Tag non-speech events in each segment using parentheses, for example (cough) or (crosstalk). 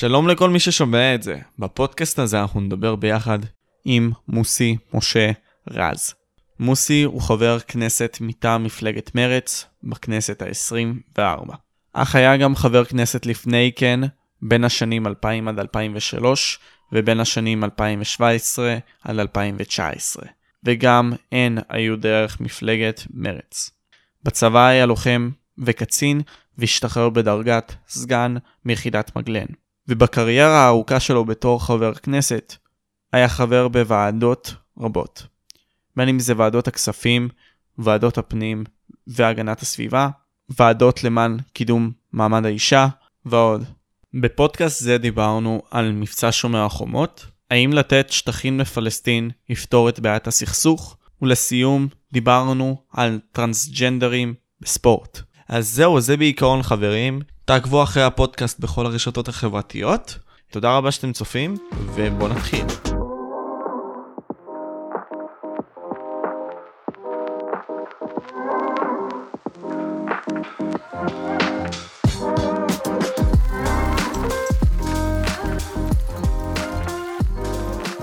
שלום לכל מי ששומע את זה. בפודקאסט הזה אנחנו נדבר ביחד עם מוסי משה רז. מוסי הוא חבר כנסת מטעם מפלגת מרץ בכנסת ה-24. אך היה גם חבר כנסת לפני כן, בין השנים 2000 עד 2003 ובין השנים 2017 עד 2019. וגם הן היו דרך מפלגת מרץ. בצבא היה לוחם וקצין והשתחרר בדרגת סגן מיחידת מגלן. ובקריירה הארוכה שלו בתור חבר כנסת, היה חבר בוועדות רבות. בין אם זה ועדות הכספים, ועדות הפנים והגנת הסביבה, ועדות למען קידום מעמד האישה ועוד. בפודקאסט זה דיברנו על מבצע שומר החומות, האם לתת שטחים לפלסטין יפתור את בעיית הסכסוך, ולסיום דיברנו על טרנסג'נדרים בספורט. אז זהו, זה בעיקרון חברים. תעקבו אחרי הפודקאסט בכל הרשתות החברתיות. תודה רבה שאתם צופים, ובואו נתחיל.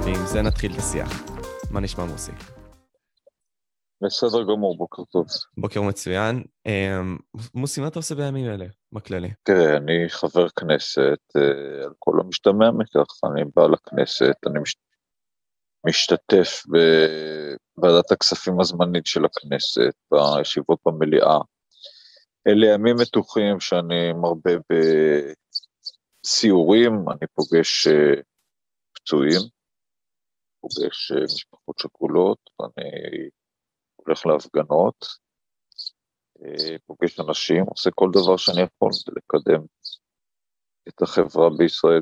ועם זה נתחיל את השיח. מה נשמע מוסי? בסדר גמור, בוקר טוב. בוקר מצוין. אמ, מוסי, מה אתה עושה בימים אלה, בכללי? תראה, אני חבר כנסת, אה, על כל המשתמע מכך, אני בא לכנסת, אני מש... משתתף בוועדת הכספים הזמנית של הכנסת, בישיבות במליאה. אלה ימים מתוחים שאני מרבה בסיורים, אני פוגש אה, פצועים, פוגש אה, משפחות שכולות, אני הולך להפגנות, אה, פוגש אנשים, עושה כל דבר שאני יכול לקדם את החברה בישראל.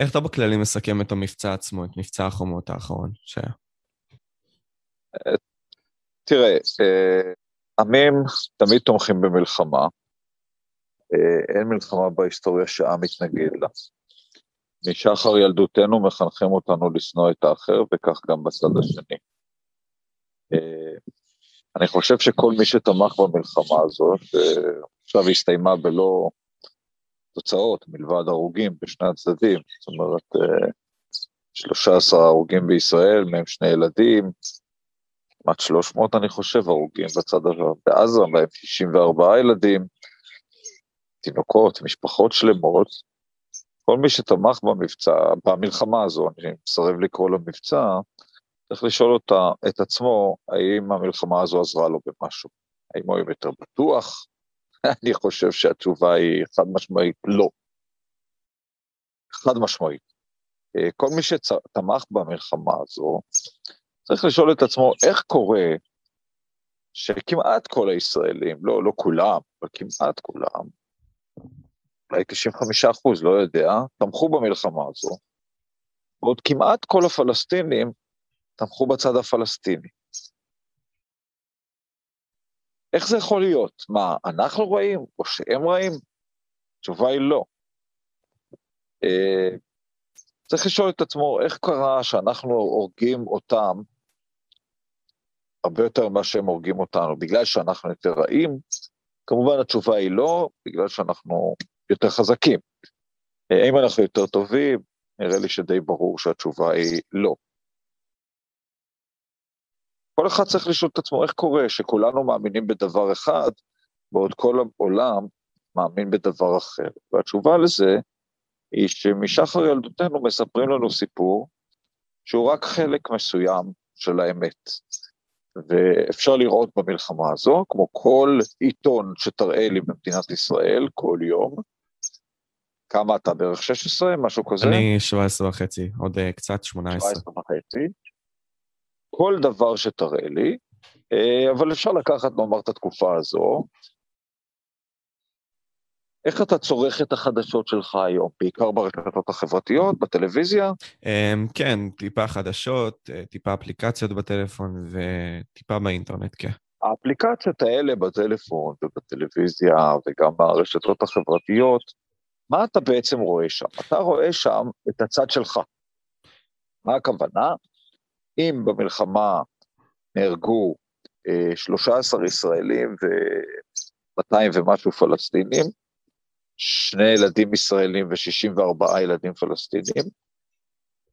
איך אתה בכללי מסכם את המבצע עצמו, את מבצע החומות האחרון שהיה? אה, תראה, אה, עמים תמיד תומכים במלחמה. אין מלחמה בהיסטוריה שעם מתנגד לה. משחר ילדותנו מחנכים אותנו לשנוא את האחר, וכך גם בצד השני. אני חושב שכל מי שתמך במלחמה הזאת, עכשיו היא הסתיימה בלא תוצאות, מלבד הרוגים בשני הצדדים, זאת אומרת, 13 הרוגים בישראל, מהם שני ילדים, כמעט 300 אני חושב הרוגים בצד בעזה, מהם 64 ילדים, תינוקות, משפחות שלמות, כל מי שתמך במבצע, במלחמה הזו, אני מסרב לקרוא למבצע, צריך לשאול אותה, את עצמו, האם המלחמה הזו עזרה לו במשהו? האם הוא יותר בטוח? (laughs) אני חושב שהתשובה היא חד משמעית לא. חד משמעית. אה, כל מי שתמך במלחמה הזו, צריך לשאול את עצמו איך קורה שכמעט כל הישראלים, לא, לא כולם, אבל כמעט כולם, אולי 95 אחוז, לא יודע, תמכו במלחמה הזו, ועוד כמעט כל הפלסטינים תמכו בצד הפלסטיני. איך זה יכול להיות? מה, אנחנו רעים או שהם רעים? התשובה היא לא. אה, צריך לשאול את עצמו איך קרה שאנחנו הורגים אותם הרבה יותר ממה שהם הורגים אותנו, בגלל שאנחנו יותר רעים? כמובן התשובה היא לא, בגלל שאנחנו יותר חזקים. אה, האם אנחנו יותר טובים? נראה לי שדי ברור שהתשובה היא לא. כל אחד צריך לשאול את עצמו איך קורה שכולנו מאמינים בדבר אחד, בעוד כל העולם מאמין בדבר אחר. והתשובה לזה היא שמשחר ילדותנו מספרים לנו סיפור שהוא רק חלק מסוים של האמת. ואפשר לראות במלחמה הזו, כמו כל עיתון שתראה לי במדינת ישראל כל יום, כמה אתה בערך 16, משהו כזה? אני 17 וחצי, עוד uh, קצת 18. 17 וחצי. כל דבר שתראה לי, אה, אבל אפשר לקחת, נאמר, את התקופה הזו. איך אתה צורך את החדשות שלך היום? בעיקר ברשתות החברתיות, בטלוויזיה? אמ, כן, טיפה חדשות, אה, טיפה אפליקציות בטלפון וטיפה באינטרנט, כן. האפליקציות האלה בטלפון ובטלוויזיה וגם ברשתות החברתיות, מה אתה בעצם רואה שם? אתה רואה שם את הצד שלך. מה הכוונה? אם במלחמה נהרגו 13 אה, ישראלים ו-200 ומשהו פלסטינים, שני ילדים ישראלים ו-64 ילדים פלסטינים,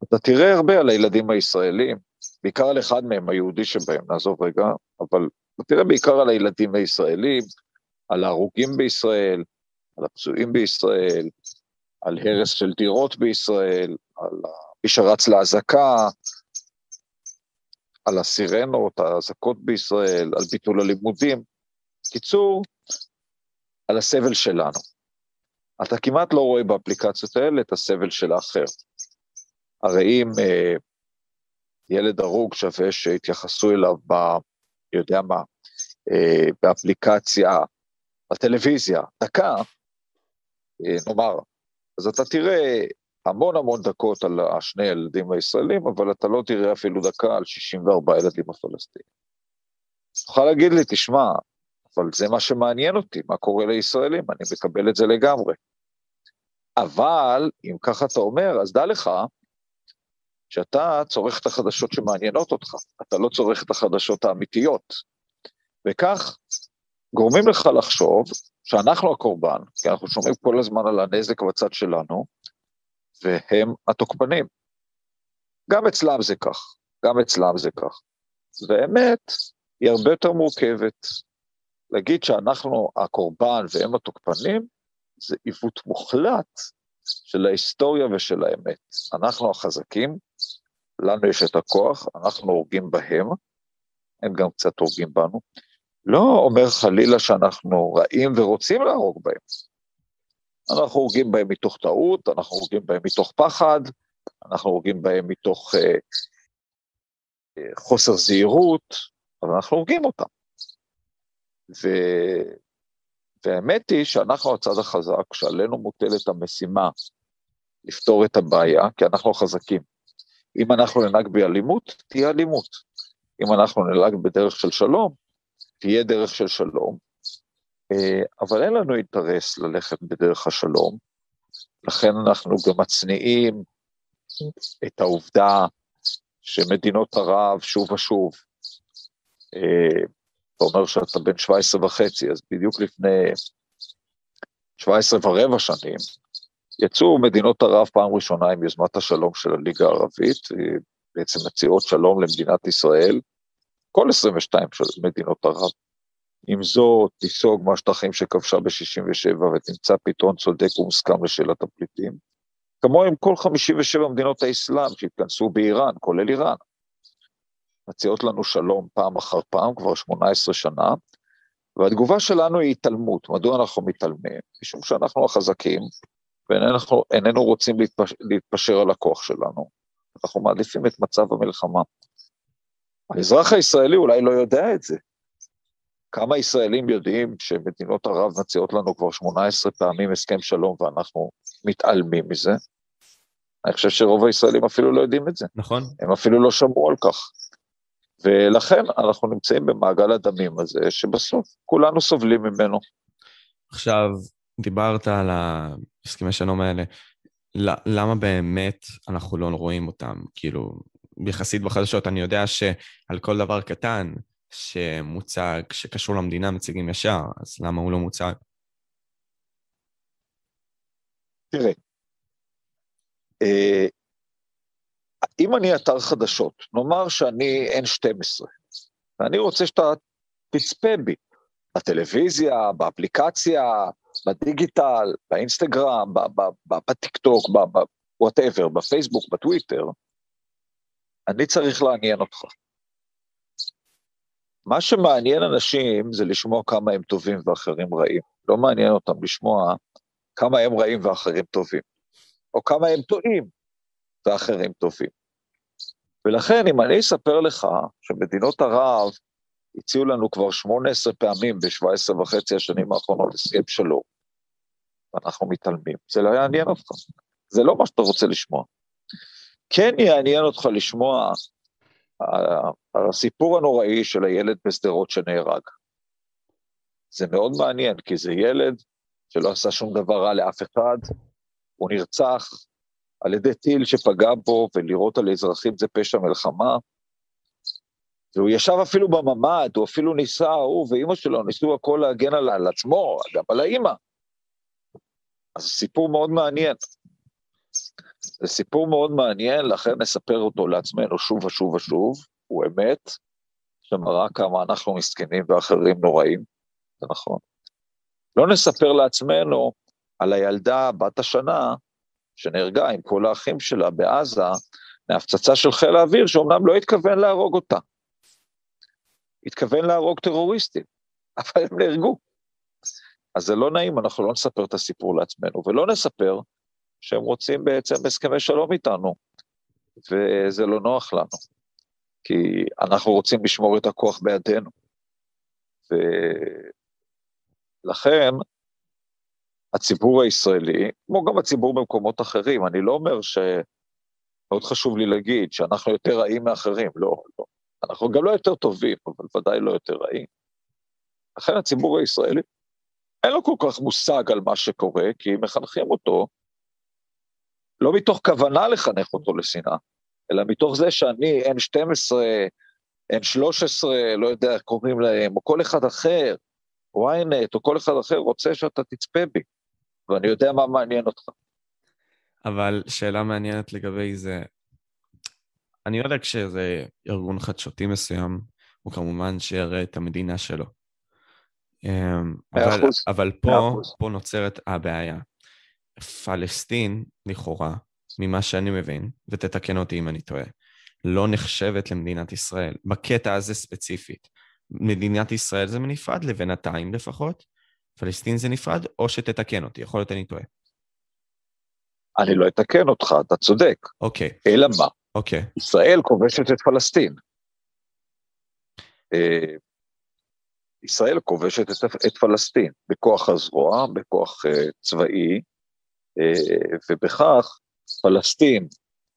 אתה תראה הרבה על הילדים הישראלים, בעיקר על אחד מהם, היהודי שבהם, נעזוב רגע, אבל אתה תראה בעיקר על הילדים הישראלים, על ההרוגים בישראל, על הפצועים בישראל, על הרס של דירות בישראל, על מי שרץ לאזעקה, על הסירנות, האזעקות בישראל, על ביטול הלימודים. קיצור, על הסבל שלנו. אתה כמעט לא רואה באפליקציות האלה את הסבל של האחר. הרי אם אה, ילד הרוג שווה שיתייחסו אליו ב... יודע מה, אה, באפליקציה, בטלוויזיה, דקה, אה, נאמר, אז אתה תראה המון המון דקות על השני ילדים הישראלים, אבל אתה לא תראה אפילו דקה על 64 ילדים הפלסטינים. תוכל להגיד לי, תשמע, אבל זה מה שמעניין אותי, מה קורה לישראלים, אני מקבל את זה לגמרי. אבל, אם ככה אתה אומר, אז דע לך שאתה צורך את החדשות שמעניינות אותך, אתה לא צורך את החדשות האמיתיות. וכך גורמים לך לחשוב שאנחנו הקורבן, כי אנחנו שומעים כל הזמן על הנזק בצד שלנו, והם התוקפנים. גם אצלם זה כך, גם אצלם זה כך. והאמת היא הרבה יותר מורכבת. להגיד שאנחנו הקורבן והם התוקפנים, זה עיוות מוחלט של ההיסטוריה ושל האמת. אנחנו החזקים, לנו יש את הכוח, אנחנו הורגים בהם, הם גם קצת הורגים בנו. לא אומר חלילה שאנחנו רעים ורוצים להרוג בהם. אנחנו הורגים בהם מתוך טעות, אנחנו הורגים בהם מתוך פחד, אנחנו הורגים בהם מתוך אה, אה, חוסר זהירות, אבל אנחנו הורגים אותם. ו... והאמת היא שאנחנו הצד החזק, שעלינו מוטלת המשימה לפתור את הבעיה, כי אנחנו חזקים. אם אנחנו ננהג באלימות, תהיה אלימות. אם אנחנו ננהג בדרך של שלום, תהיה דרך של שלום. אה, אבל אין לנו אינטרס ללכת בדרך השלום, לכן אנחנו גם מצניעים את העובדה שמדינות ערב שוב ושוב, אה, אתה אומר שאתה בן 17 וחצי, אז בדיוק לפני 17 ורבע שנים, יצאו מדינות ערב פעם ראשונה עם יוזמת השלום של הליגה הערבית, בעצם מציעות שלום למדינת ישראל, כל 22 של מדינות ערב. עם זאת, תיסוג מהשטחים שכבשה ב-67' ותמצא פתרון צודק ומוסכם לשאלת הפליטים. כמו עם כל 57 מדינות האסלאם שהתכנסו באיראן, כולל איראן. מציעות לנו שלום פעם אחר פעם, כבר 18 שנה, והתגובה שלנו היא התעלמות. מדוע אנחנו מתעלמים? משום שאנחנו החזקים, ואיננו רוצים להתפשר, להתפשר על הכוח שלנו. אנחנו מעדיפים את מצב המלחמה. האזרח הישראלי אולי לא יודע את זה. כמה ישראלים יודעים שמדינות ערב מציעות לנו כבר 18 פעמים הסכם שלום ואנחנו מתעלמים מזה? אני חושב שרוב הישראלים אפילו לא יודעים את זה. נכון. הם אפילו לא שמעו על כך. ולכן אנחנו נמצאים במעגל הדמים הזה, שבסוף כולנו סובלים ממנו. עכשיו, דיברת על ההסכמי שלום האלה, למה באמת אנחנו לא רואים אותם? כאילו, יחסית בחדשות, אני יודע שעל כל דבר קטן שמוצג, שקשור למדינה, מציגים ישר, אז למה הוא לא מוצג? תראה, אה, אם אני אתר חדשות, נאמר שאני N12, ואני רוצה שאתה תצפה בי, בטלוויזיה, באפליקציה, בדיגיטל, באינסטגרם, בטיקטוק, ב whatever, בפייסבוק, בטוויטר, אני צריך לעניין אותך. מה שמעניין אנשים זה לשמוע כמה הם טובים ואחרים רעים. לא מעניין אותם לשמוע כמה הם רעים ואחרים טובים, או כמה הם טועים ואחרים טובים. ולכן, אם אני אספר לך שמדינות ערב הציעו לנו כבר 18 פעמים ב-17 וחצי השנים האחרונות הסכם שלום, ואנחנו מתעלמים, זה לא יעניין אותך. זה לא מה שאתה רוצה לשמוע. כן יעניין אותך לשמוע הסיפור הנוראי של הילד בשדרות שנהרג. זה מאוד מעניין, כי זה ילד שלא עשה שום דבר רע לאף אחד, הוא נרצח על ידי טיל שפגע בו, ולירות על אזרחים זה פשע מלחמה. והוא ישב אפילו בממ"ד, הוא אפילו ניסה, הוא ואימא שלו ניסו הכל להגן על, על עצמו, גם על האימא. אז סיפור מאוד מעניין. זה סיפור מאוד מעניין, לכן נספר אותו לעצמנו שוב ושוב ושוב, הוא אמת, שמראה כמה אנחנו מסכנים ואחרים נוראים, זה נכון. לא נספר לעצמנו על הילדה בת השנה שנהרגה עם כל האחים שלה בעזה, מהפצצה של חיל האוויר, שאומנם לא התכוון להרוג אותה. התכוון להרוג טרוריסטים, (laughs) אבל הם נהרגו. אז זה לא נעים, אנחנו לא נספר את הסיפור לעצמנו, ולא נספר שהם רוצים בעצם הסכמי שלום איתנו, וזה לא נוח לנו, כי אנחנו רוצים לשמור את הכוח בידינו. ולכן, הציבור הישראלי, כמו גם הציבור במקומות אחרים, אני לא אומר ש... מאוד חשוב לי להגיד שאנחנו יותר רעים מאחרים, לא, לא. אנחנו גם לא יותר טובים, אבל ודאי לא יותר רעים. לכן הציבור הישראלי, אין לו כל כך מושג על מה שקורה, כי מחנכים אותו לא מתוך כוונה לחנך אותו לשנאה, אלא מתוך זה שאני N12, N13, לא יודע איך קוראים להם, או כל אחד אחר, ynet, או כל אחד אחר רוצה שאתה תצפה בי, ואני יודע מה מעניין אותך. אבל שאלה מעניינת לגבי זה, אני יודע כשזה ארגון חדשותי מסוים, הוא כמובן שיראה את המדינה שלו. אמ, אבל, אבל פה, פה נוצרת הבעיה. פלסטין, לכאורה, ממה שאני מבין, ותתקן אותי אם אני טועה, לא נחשבת למדינת ישראל, בקטע הזה ספציפית. מדינת ישראל זה מנפרד לבינתיים לפחות, פלסטין זה נפרד, או שתתקן אותי, יכול להיות אני טועה. אני לא אתקן אותך, אתה צודק. אוקיי. אלא מה? אוקיי. ישראל כובשת את פלסטין. אה, ישראל כובשת את, את פלסטין בכוח הזרוע, בכוח uh, צבאי, ובכך פלסטין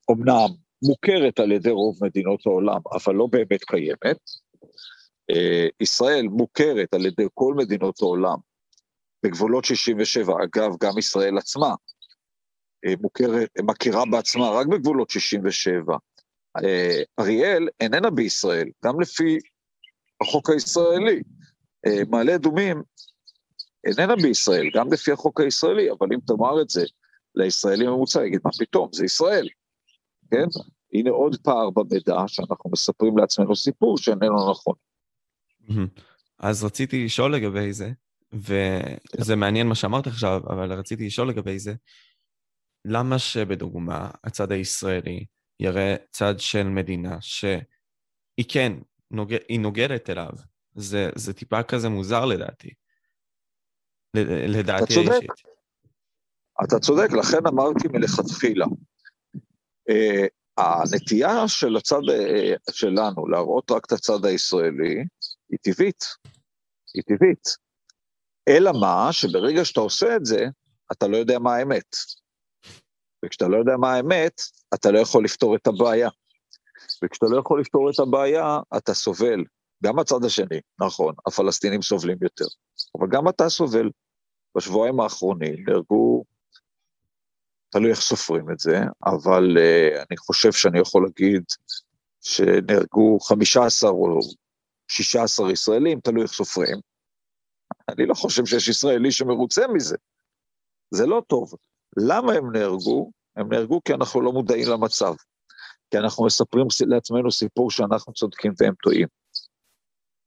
אומנם מוכרת על ידי רוב מדינות העולם, אבל לא באמת קיימת. Uh, ישראל מוכרת על ידי כל מדינות העולם בגבולות 67, אגב, גם ישראל עצמה מוכרת, מכירה בעצמה רק בגבולות 67. אריאל איננה בישראל, גם לפי החוק הישראלי. אה, מעלה אדומים איננה בישראל, גם לפי החוק הישראלי, אבל אם תאמר את זה לישראלי ממוצע, יגיד, מה פתאום, זה ישראל, כן? הנה עוד פער במידע שאנחנו מספרים לעצמנו סיפור שאיננו נכון. אז רציתי לשאול לגבי זה, וזה מעניין מה שאמרת עכשיו, אבל רציתי לשאול לגבי זה, למה שבדוגמה הצד הישראלי יראה צד של מדינה שהיא כן, נוג... היא נוגדת אליו, זה, זה טיפה כזה מוזר לדעתי. לדעתי האישית. אתה צודק, לכן אמרתי מלכתחילה. Uh, הנטייה של הצד uh, שלנו להראות רק את הצד הישראלי היא טבעית, היא טבעית. אלא מה, שברגע שאתה עושה את זה, אתה לא יודע מה האמת. וכשאתה לא יודע מה האמת, אתה לא יכול לפתור את הבעיה. וכשאתה לא יכול לפתור את הבעיה, אתה סובל. גם הצד השני, נכון, הפלסטינים סובלים יותר, אבל גם אתה סובל. בשבועיים האחרונים נהרגו, תלוי איך סופרים את זה, אבל uh, אני חושב שאני יכול להגיד שנהרגו 15 או 16 ישראלים, תלוי איך סופרים. אני לא חושב שיש ישראלי שמרוצה מזה. זה לא טוב. למה הם נהרגו? הם נהרגו כי אנחנו לא מודעים למצב. כי אנחנו מספרים לעצמנו סיפור שאנחנו צודקים והם טועים.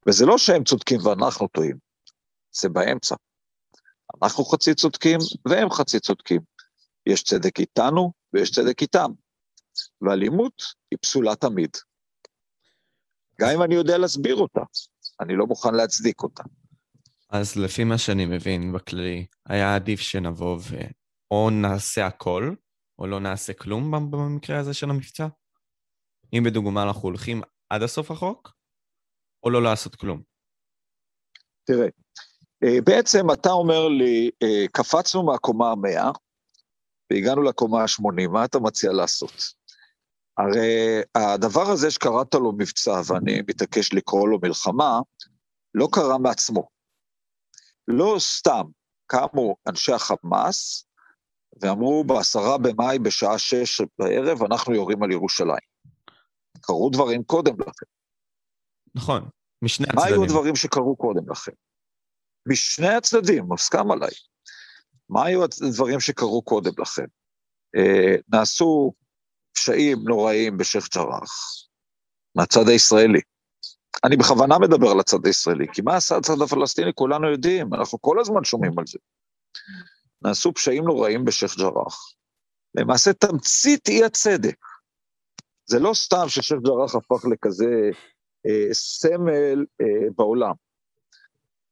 וזה לא שהם צודקים ואנחנו טועים, זה באמצע. אנחנו חצי צודקים והם חצי צודקים. יש צדק איתנו ויש צדק איתם. ואלימות היא פסולה תמיד. גם אם אני יודע להסביר אותה, אני לא מוכן להצדיק אותה. אז לפי מה שאני מבין בכללי, היה עדיף שנבוא ואו נעשה הכל, או לא נעשה כלום במקרה הזה של המבצע? אם בדוגמה אנחנו הולכים עד הסוף החוק, או לא לעשות כלום? תראה, אה, בעצם אתה אומר לי, אה, קפצנו מהקומה המאה והגענו לקומה ה-80, מה אתה מציע לעשות? הרי הדבר הזה שקראת לו מבצע, ואני מתעקש לקרוא לו מלחמה, לא קרה מעצמו. לא סתם קמו אנשי החמאס ואמרו בעשרה במאי בשעה שש בערב, אנחנו יורים על ירושלים. קרו דברים קודם לכן. נכון, משני הצדדים. מה היו הדברים שקרו קודם לכן? משני הצדדים, מוסכם עליי. מה היו הדברים שקרו קודם לכן? אה, נעשו פשעים נוראים בשייח' ג'ראח, מהצד הישראלי. אני בכוונה מדבר על הצד הישראלי, כי מה עשה הצד הפלסטיני כולנו יודעים, אנחנו כל הזמן שומעים על זה. נעשו פשעים נוראים בשייח' ג'ראח. למעשה תמצית אי הצדק. זה לא סתם ששייח' ג'ראח הפך לכזה סמל אה, בעולם.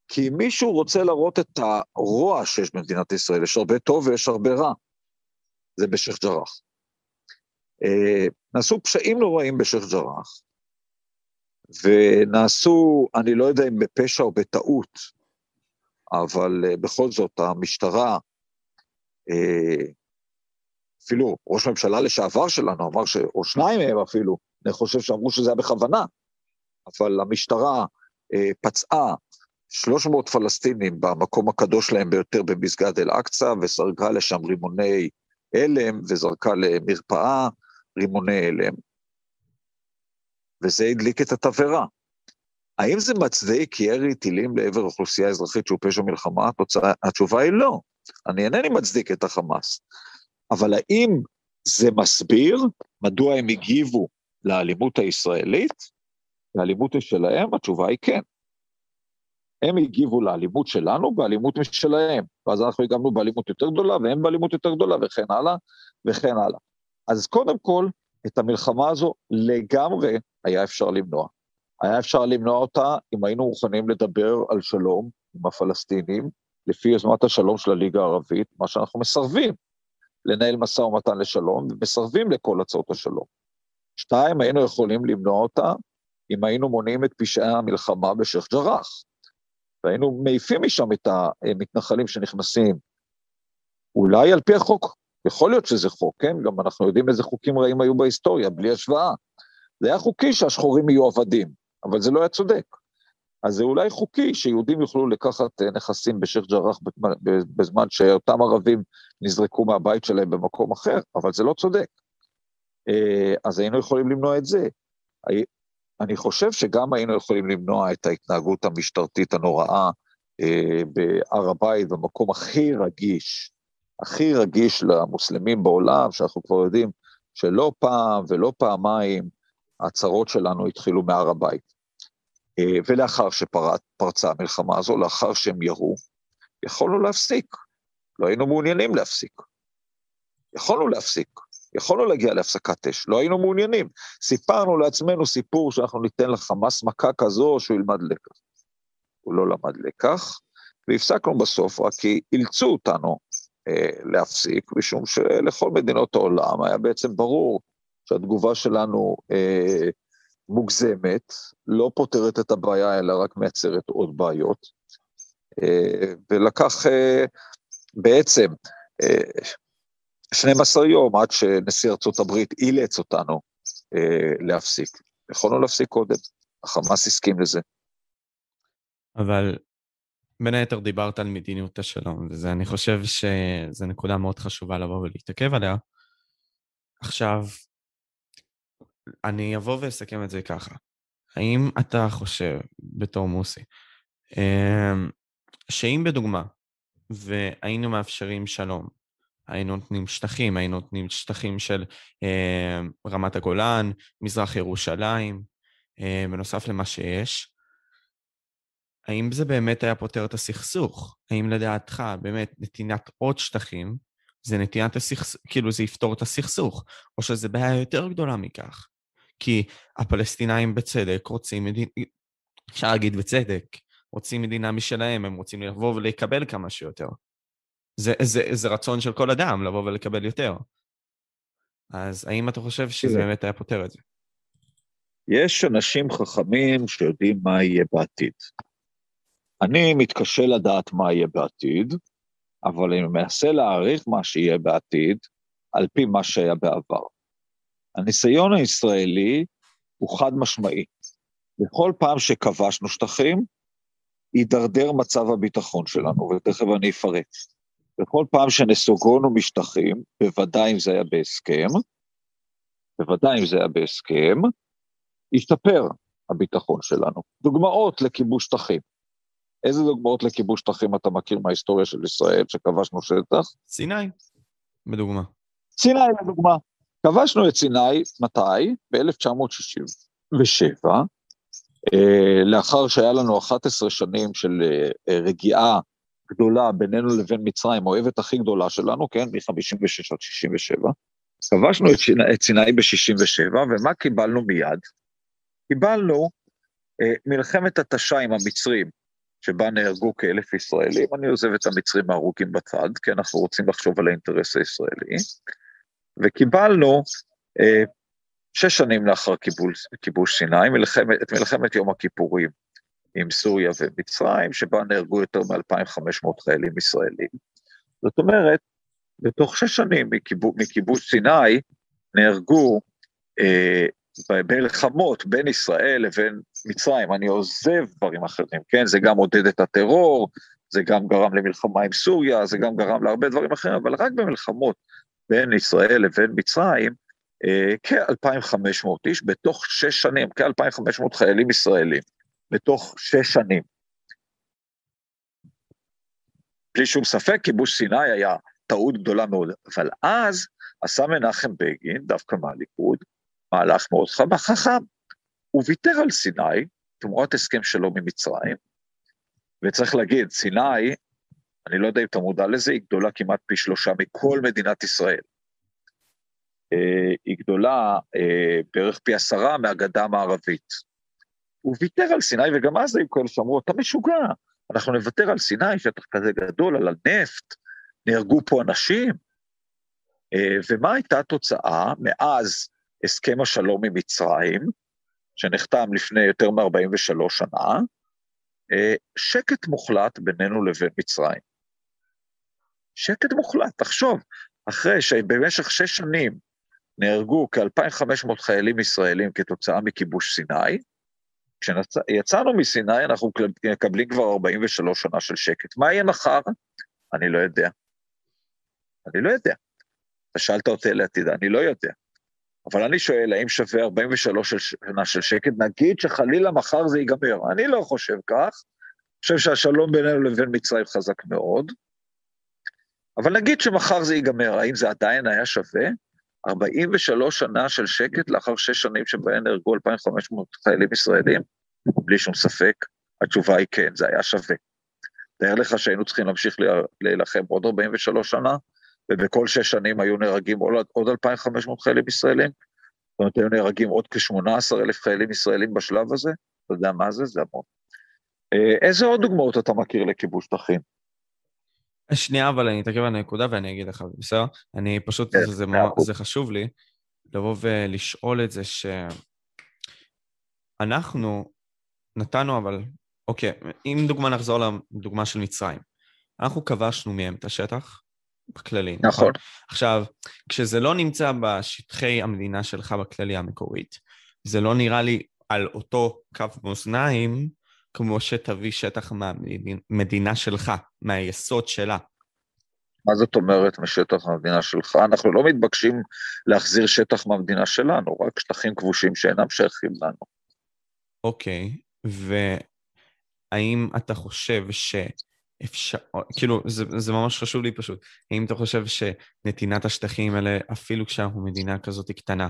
כי אם מישהו רוצה להראות את הרוע שיש במדינת ישראל, יש הרבה טוב ויש הרבה רע, זה בשייח' ג'ראח. אה, נעשו פשעים נוראים בשייח' ג'ראח, ונעשו, אני לא יודע אם בפשע או בטעות, אבל אה, בכל זאת המשטרה, אה, אפילו ראש ממשלה לשעבר שלנו אמר, ש... או שניים מהם אפילו, אני חושב שאמרו שזה היה בכוונה, אבל המשטרה פצעה 300 פלסטינים במקום הקדוש להם ביותר במסגד אל-אקצא, וזרקה לשם רימוני הלם, וזרקה למרפאה רימוני הלם, וזה הדליק את התבערה. האם זה מצדיק ירי טילים לעבר אוכלוסייה אזרחית שהוא פשע מלחמה? התוצאה, התשובה היא לא. אני אינני מצדיק את החמאס. אבל האם זה מסביר מדוע הם הגיבו לאלימות הישראלית? לאלימות שלהם? התשובה היא כן. הם הגיבו לאלימות שלנו באלימות משלהם, ואז אנחנו הגבנו באלימות יותר גדולה, והם באלימות יותר גדולה, וכן הלאה, וכן הלאה. אז קודם כל, את המלחמה הזו לגמרי היה אפשר למנוע. היה אפשר למנוע אותה אם היינו מוכנים לדבר על שלום עם הפלסטינים, לפי יוזמת השלום של הליגה הערבית, מה שאנחנו מסרבים, לנהל משא ומתן לשלום, ומסרבים לכל הצעות השלום. שתיים, היינו יכולים למנוע אותה אם היינו מונעים את פשעי המלחמה בשייח' ג'ראח. והיינו מעיפים משם את המתנחלים שנכנסים, אולי על פי החוק, יכול להיות שזה חוק, כן? גם אנחנו יודעים איזה חוקים רעים היו בהיסטוריה, בלי השוואה. זה היה חוקי שהשחורים יהיו עבדים, אבל זה לא היה צודק. אז זה אולי חוקי שיהודים יוכלו לקחת אה, נכסים בשייח' ג'ראח בזמן שאותם ערבים נזרקו מהבית שלהם במקום אחר, אבל זה לא צודק. אה, אז היינו יכולים למנוע את זה. אני חושב שגם היינו יכולים למנוע את ההתנהגות המשטרתית הנוראה אה, בהר הבית, במקום הכי רגיש, הכי רגיש למוסלמים בעולם, שאנחנו כבר יודעים שלא פעם ולא פעמיים ההצהרות שלנו התחילו מהר הבית. אה, ולאחר שפרצה המלחמה הזו, לאחר שהם ירו, יכולנו להפסיק. לא היינו מעוניינים להפסיק. יכולנו להפסיק. יכולנו להגיע להפסקת אש, לא היינו מעוניינים. סיפרנו לעצמנו סיפור שאנחנו ניתן לחמאס מכה כזו שהוא ילמד לקח. הוא לא למד לקח, והפסקנו בסוף רק כי אילצו אותנו אה, להפסיק, משום שלכל מדינות העולם היה בעצם ברור שהתגובה שלנו אה, מוגזמת, לא פותרת את הבעיה, אלא רק מייצרת עוד בעיות. אה, ולקח אה, בעצם, אה, 12 יום עד שנשיא ארצות הברית אילץ אותנו אה, להפסיק. יכולנו להפסיק קודם, החמאס הסכים לזה. אבל בין היתר דיברת על מדיניות השלום, ואני חושב שזו נקודה מאוד חשובה לבוא ולהתעכב עליה. עכשיו, אני אבוא ואסכם את זה ככה. האם אתה חושב, בתור מוסי, אמ, שאם בדוגמה, והיינו מאפשרים שלום היינו נותנים שטחים, היינו נותנים שטחים של אה, רמת הגולן, מזרח ירושלים, אה, בנוסף למה שיש. האם זה באמת היה פותר את הסכסוך? האם לדעתך באמת נתינת עוד שטחים זה נתינת הסכסוך, כאילו זה יפתור את הסכסוך, או שזה בעיה יותר גדולה מכך? כי הפלסטינאים בצדק רוצים מדינה, אפשר להגיד בצדק, רוצים מדינה משלהם, הם רוצים לבוא ולקבל כמה שיותר. זה, זה, זה רצון של כל אדם לבוא ולקבל יותר. אז האם אתה חושב שזה באמת היה פותר את זה? יש אנשים חכמים שיודעים מה יהיה בעתיד. אני מתקשה לדעת מה יהיה בעתיד, אבל אני מנסה להעריך מה שיהיה בעתיד על פי מה שהיה בעבר. הניסיון הישראלי הוא חד משמעי. בכל פעם שכבשנו שטחים, הידרדר מצב הביטחון שלנו, ותכף אני אפרט. וכל פעם שנסוגונו משטחים, בוודאי אם זה היה בהסכם, בוודאי אם זה היה בהסכם, השתפר הביטחון שלנו. דוגמאות לכיבוש שטחים. איזה דוגמאות לכיבוש שטחים אתה מכיר מההיסטוריה של ישראל, שכבשנו שטח? סיני, בדוגמה. סיני, לדוגמה. כבשנו את סיני, מתי? ב-1967, אה, לאחר שהיה לנו 11 שנים של אה, רגיעה גדולה בינינו לבין מצרים, האוהבת הכי גדולה שלנו, כן, מ-56 עד 67. כבשנו את סיני ב-67, ומה קיבלנו מיד? קיבלנו אה, מלחמת התשה עם המצרים, שבה נהרגו כאלף ישראלים, אני עוזב את המצרים ההרוגים בצד, כי אנחנו רוצים לחשוב על האינטרס הישראלי, וקיבלנו אה, שש שנים לאחר כיבוש, כיבוש סיני, מלחמת, את מלחמת יום הכיפורים עם סוריה ומצרים, שבה נהרגו יותר מ-2,500 חיילים ישראלים. זאת אומרת, בתוך שש שנים מכיבוש, מכיבוש סיני נהרגו אה, במלחמות בין ישראל לבין מצרים, אני עוזב דברים אחרים, כן? זה גם עודד את הטרור, זה גם גרם למלחמה עם סוריה, זה גם גרם להרבה דברים אחרים, אבל רק במלחמות בין ישראל לבין מצרים, אה, כ-2,500 איש בתוך שש שנים, כ-2,500 חיילים ישראלים, בתוך שש שנים. בלי שום ספק, כיבוש סיני היה טעות גדולה מאוד, אבל אז עשה מנחם בגין, דווקא מהליכוד, מהלך מאוד חכם. הוא ויתר על סיני תמורת הסכם שלום עם מצרים, וצריך להגיד, סיני, אני לא יודע אם אתה מודע לזה, היא גדולה כמעט פי שלושה מכל מדינת ישראל. אה, היא גדולה אה, בערך פי עשרה מהגדה המערבית. הוא ויתר על סיני, וגם אז היו כאלה שאמרו, אתה משוגע, אנחנו נוותר על סיני, שטח כזה גדול, על הנפט, נהרגו פה אנשים. אה, ומה הייתה התוצאה מאז הסכם השלום עם מצרים, שנחתם לפני יותר מ-43 שנה, אה, שקט מוחלט בינינו לבין מצרים. שקט מוחלט, תחשוב, אחרי שבמשך שש שנים נהרגו כ-2,500 חיילים ישראלים כתוצאה מכיבוש סיני, כשיצאנו מסיני אנחנו מקבלים כבר 43 שנה של שקט. מה יהיה מחר? אני לא יודע. אני לא יודע. אתה שאלת אותי לעתיד, אני לא יודע. אבל אני שואל, האם שווה 43 שנה של שקט? נגיד שחלילה מחר זה ייגמר. אני לא חושב כך. אני חושב שהשלום בינינו לבין מצרים חזק מאוד. אבל נגיד שמחר זה ייגמר, האם זה עדיין היה שווה? 43 שנה של שקט לאחר שש שנים שבהן נהרגו 2,500 חיילים ישראלים? בלי שום ספק, התשובה היא כן, זה היה שווה. תאר לך שהיינו צריכים להמשיך להילחם עוד 43 שנה, ובכל שש שנים היו נהרגים עוד 2,500 חיילים ישראלים, זאת אומרת, היו נהרגים עוד כ-18,000 חיילים ישראלים בשלב הזה, אתה יודע מה זה? זה המון. אה, איזה עוד דוגמאות אתה מכיר לכיבוש שטחים? שנייה, אבל אני אתעכב על הנקודה ואני אגיד לך, בסדר? אני פשוט, כן, זה, מאוד, זה חשוב לי לבוא ולשאול את זה שאנחנו נתנו, אבל, אוקיי, אם דוגמה נחזור לדוגמה של מצרים. אנחנו כבשנו מהם את השטח, בכללי. נכון. נכון. עכשיו, כשזה לא נמצא בשטחי המדינה שלך בכללי המקורית, זה לא נראה לי על אותו קו מאזניים, כמו שתביא שטח מהמדינה שלך, מהיסוד שלה. מה זאת אומרת משטח המדינה שלך? אנחנו לא מתבקשים להחזיר שטח מהמדינה שלנו, רק שטחים כבושים שאינם שייכים לנו. אוקיי, והאם אתה חושב ש... אפשר, כאילו, זה, זה ממש חשוב לי פשוט. האם אתה חושב שנתינת השטחים האלה, אפילו כשאנחנו מדינה כזאת קטנה,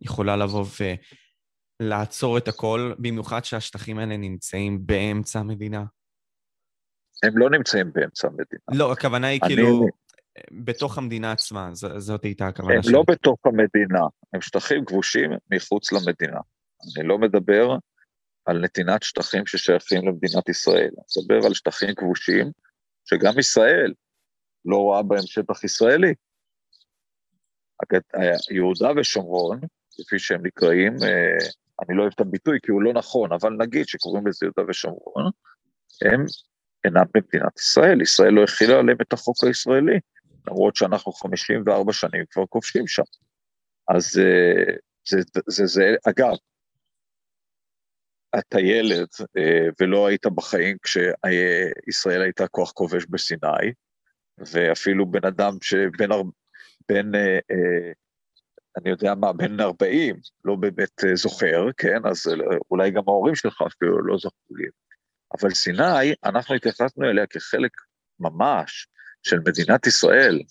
יכולה לבוא ולעצור את הכל, במיוחד שהשטחים האלה נמצאים באמצע המדינה? הם לא נמצאים באמצע המדינה. לא, הכוונה היא אני... כאילו, בתוך המדינה עצמה, ז, זאת הייתה הכוונה שלי. הם לא בתוך המדינה, הם שטחים כבושים מחוץ למדינה. אני לא מדבר על נתינת שטחים ששייכים למדינת ישראל. אני מדבר על שטחים כבושים, שגם ישראל לא רואה בהם שטח ישראלי. יהודה ושומרון, כפי שהם נקראים, אה, אני לא אוהב את הביטוי כי הוא לא נכון, אבל נגיד שקוראים לזה יהודה ושומרון, הם אינם במדינת ישראל, ישראל לא הכילה עליהם את החוק הישראלי, למרות שאנחנו 54 שנים כבר כובשים שם. אז אה, זה, זה, זה, זה אגב, אתה ילד אה, ולא היית בחיים כשישראל הייתה כוח כובש בסיני, ואפילו בן אדם שבין, בין, אה, אני יודע מה, בן 40, לא באמת זוכר, כן? אז אולי גם ההורים שלך אפילו לא זוכרים. אבל סיני, אנחנו התייחסנו אליה כחלק ממש של מדינת ישראל.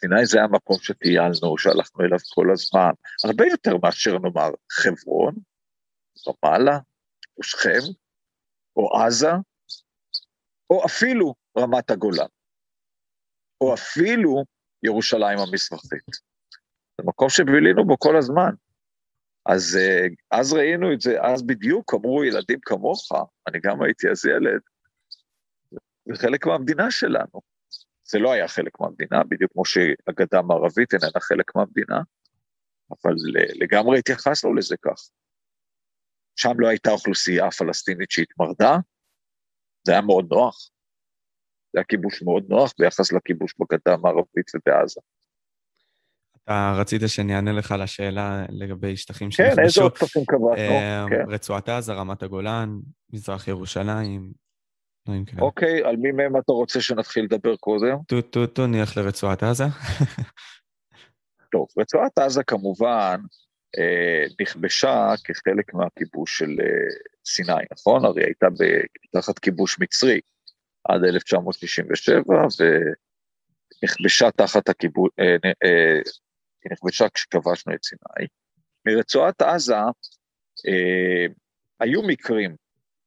סיני זה המקום שטיילנו, שהלכנו אליו כל הזמן, הרבה יותר מאשר נאמר חברון, רמאללה, או שכם, או עזה, או אפילו רמת הגולן, או אפילו ירושלים המזרחית. זה מקום שבילינו בו כל הזמן. אז אה, אז ראינו את זה, אז בדיוק אמרו ילדים כמוך, אני גם הייתי אז ילד, זה חלק מהמדינה שלנו. זה לא היה חלק מהמדינה, בדיוק כמו שהגדה המערבית איננה חלק מהמדינה, אבל לגמרי התייחסנו לזה כך. שם לא הייתה אוכלוסייה פלסטינית שהתמרדה, זה היה מאוד נוח. זה היה כיבוש מאוד נוח ביחס לכיבוש בגדה המערבית ובעזה. אתה רצית שאני אענה לך לשאלה לגבי שטחים שנכבשו. כן, איזה עוד שטחים כבשנו? אה, כן. רצועת עזה, רמת הגולן, מזרח ירושלים, דברים כאלה. אוקיי, על מי מהם אתה רוצה שנתחיל לדבר קודם? טו טו טו, נלך לרצועת עזה. טוב, רצועת עזה כמובן אה, נכבשה כחלק מהכיבוש של אה, סיני, נכון? הרי הייתה תחת כיבוש מצרי עד 1967, ונכבשה תחת הכיבוש, אה, אה, נכבשה כשכבשנו את סיני. מרצועת עזה אה, היו מקרים,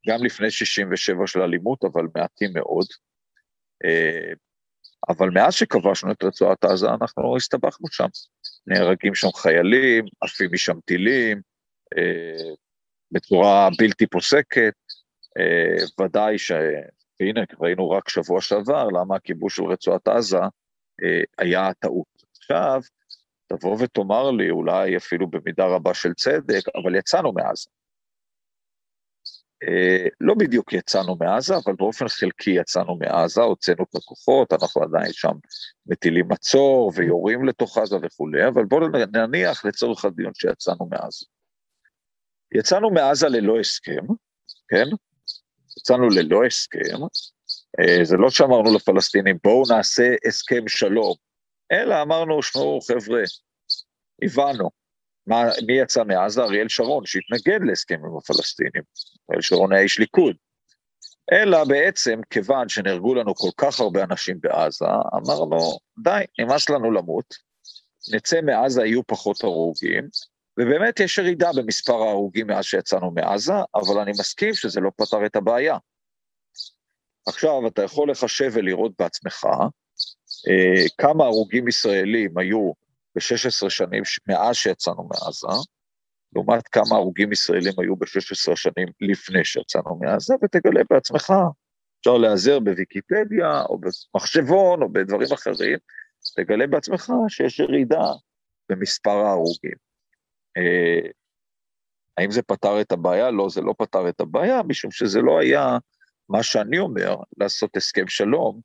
גם לפני 67 של אלימות, אבל מעטים מאוד. אה, אבל מאז שכבשנו את רצועת עזה, אנחנו הסתבכנו שם. נהרגים שם חיילים, עפים משם טילים, אה, בצורה בלתי פוסקת. אה, ודאי ש... והנה, ראינו רק שבוע שעבר למה הכיבוש של רצועת עזה היה טעות. עכשיו, תבוא ותאמר לי, אולי אפילו במידה רבה של צדק, אבל יצאנו מעזה. אה, לא בדיוק יצאנו מעזה, אבל באופן חלקי יצאנו מעזה, הוצאנו את הכוחות, אנחנו עדיין שם מטילים מצור ויורים לתוך עזה וכולי, אבל בואו נניח לצורך הדיון שיצאנו מעזה. יצאנו מעזה ללא הסכם, כן? יצאנו ללא הסכם, אה, זה לא שאמרנו לפלסטינים, בואו נעשה הסכם שלום, אלא אמרנו, שמעו, חבר'ה, הבנו, מה, מי יצא מעזה? אריאל שרון, שהתנגד להסכם עם הפלסטינים. אריאל שרון היה איש ליכוד. אלא בעצם, כיוון שנהרגו לנו כל כך הרבה אנשים בעזה, אמרנו, די, נמאס לנו למות, נצא מעזה, יהיו פחות הרוגים, ובאמת יש ירידה במספר ההרוגים מאז שיצאנו מעזה, אבל אני מסכים שזה לא פתר את הבעיה. עכשיו, אתה יכול לחשב ולראות בעצמך אה, כמה הרוגים ישראלים היו ב-16 שנים מאז שיצאנו מעזה, לעומת כמה הרוגים ישראלים היו ב-16 שנים לפני שיצאנו מעזה, ותגלה בעצמך, אפשר להיעזר בוויקיפדיה, או במחשבון, או בדברים אחרים, תגלה בעצמך שיש ירידה במספר ההרוגים. אה, האם זה פתר את הבעיה? לא, זה לא פתר את הבעיה, משום שזה לא היה מה שאני אומר, לעשות הסכם שלום,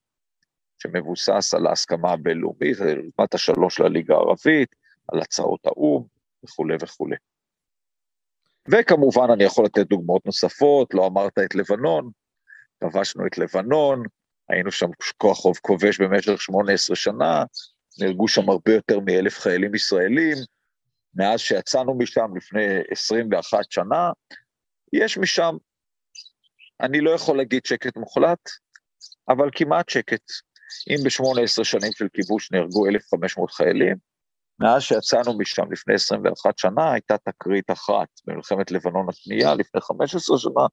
שמבוסס על ההסכמה הבינלאומית, על רמת השלוש לליגה הערבית, על הצעות האו"ם וכולי וכולי. וכמובן אני יכול לתת דוגמאות נוספות, לא אמרת את לבנון, כבשנו את לבנון, היינו שם כוח רוב כובש במשך 18 שנה, נהרגו שם הרבה יותר מאלף חיילים ישראלים, מאז שיצאנו משם לפני 21 שנה, יש משם, אני לא יכול להגיד שקט מוחלט, אבל כמעט שקט. אם ב-18 שנים של כיבוש נהרגו 1,500 חיילים, מאז שיצאנו משם לפני 21 שנה, הייתה תקרית אחת במלחמת לבנון השנייה, לפני 15 שנה,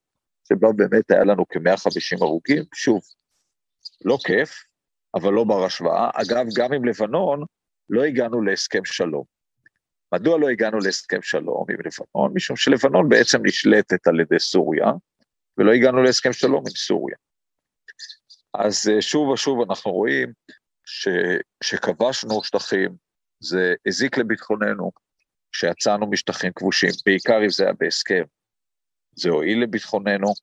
שבה באמת היה לנו כ-150 הרוגים. שוב, לא כיף, אבל לא בר השוואה. אגב, גם עם לבנון לא הגענו להסכם שלום. מדוע לא הגענו להסכם שלום עם לבנון? משום שלבנון בעצם נשלטת על ידי סוריה, ולא הגענו להסכם שלום עם סוריה. אז אה, שוב ושוב אנחנו רואים שכשכבשנו שטחים, זה הזיק לביטחוננו, כשיצאנו משטחים כבושים, בעיקר אם זה היה בהסכם, זה הועיל לביטחוננו,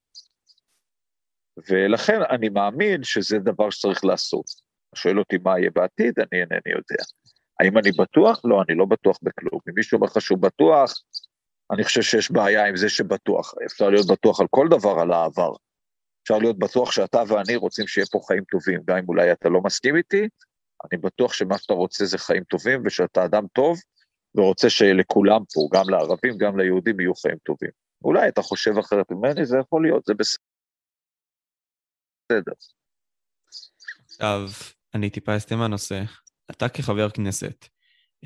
ולכן אני מאמין שזה דבר שצריך לעשות. שואל אותי מה יהיה בעתיד, אני אינני יודע. האם אני בטוח? לא, אני לא בטוח בכלום. אם מישהו אומר לך שהוא בטוח, אני חושב שיש בעיה עם זה שבטוח. אפשר להיות בטוח על כל דבר על העבר. אפשר להיות בטוח שאתה ואני רוצים שיהיה פה חיים טובים, גם אם אולי אתה לא מסכים איתי, אני בטוח שמה שאתה רוצה זה חיים טובים ושאתה אדם טוב, ורוצה שלכולם פה, גם לערבים, גם ליהודים, יהיו חיים טובים. אולי אתה חושב אחרת ממני, זה יכול להיות, זה בסדר. עכשיו, אני טיפה אסטה מהנושא. אתה כחבר כנסת,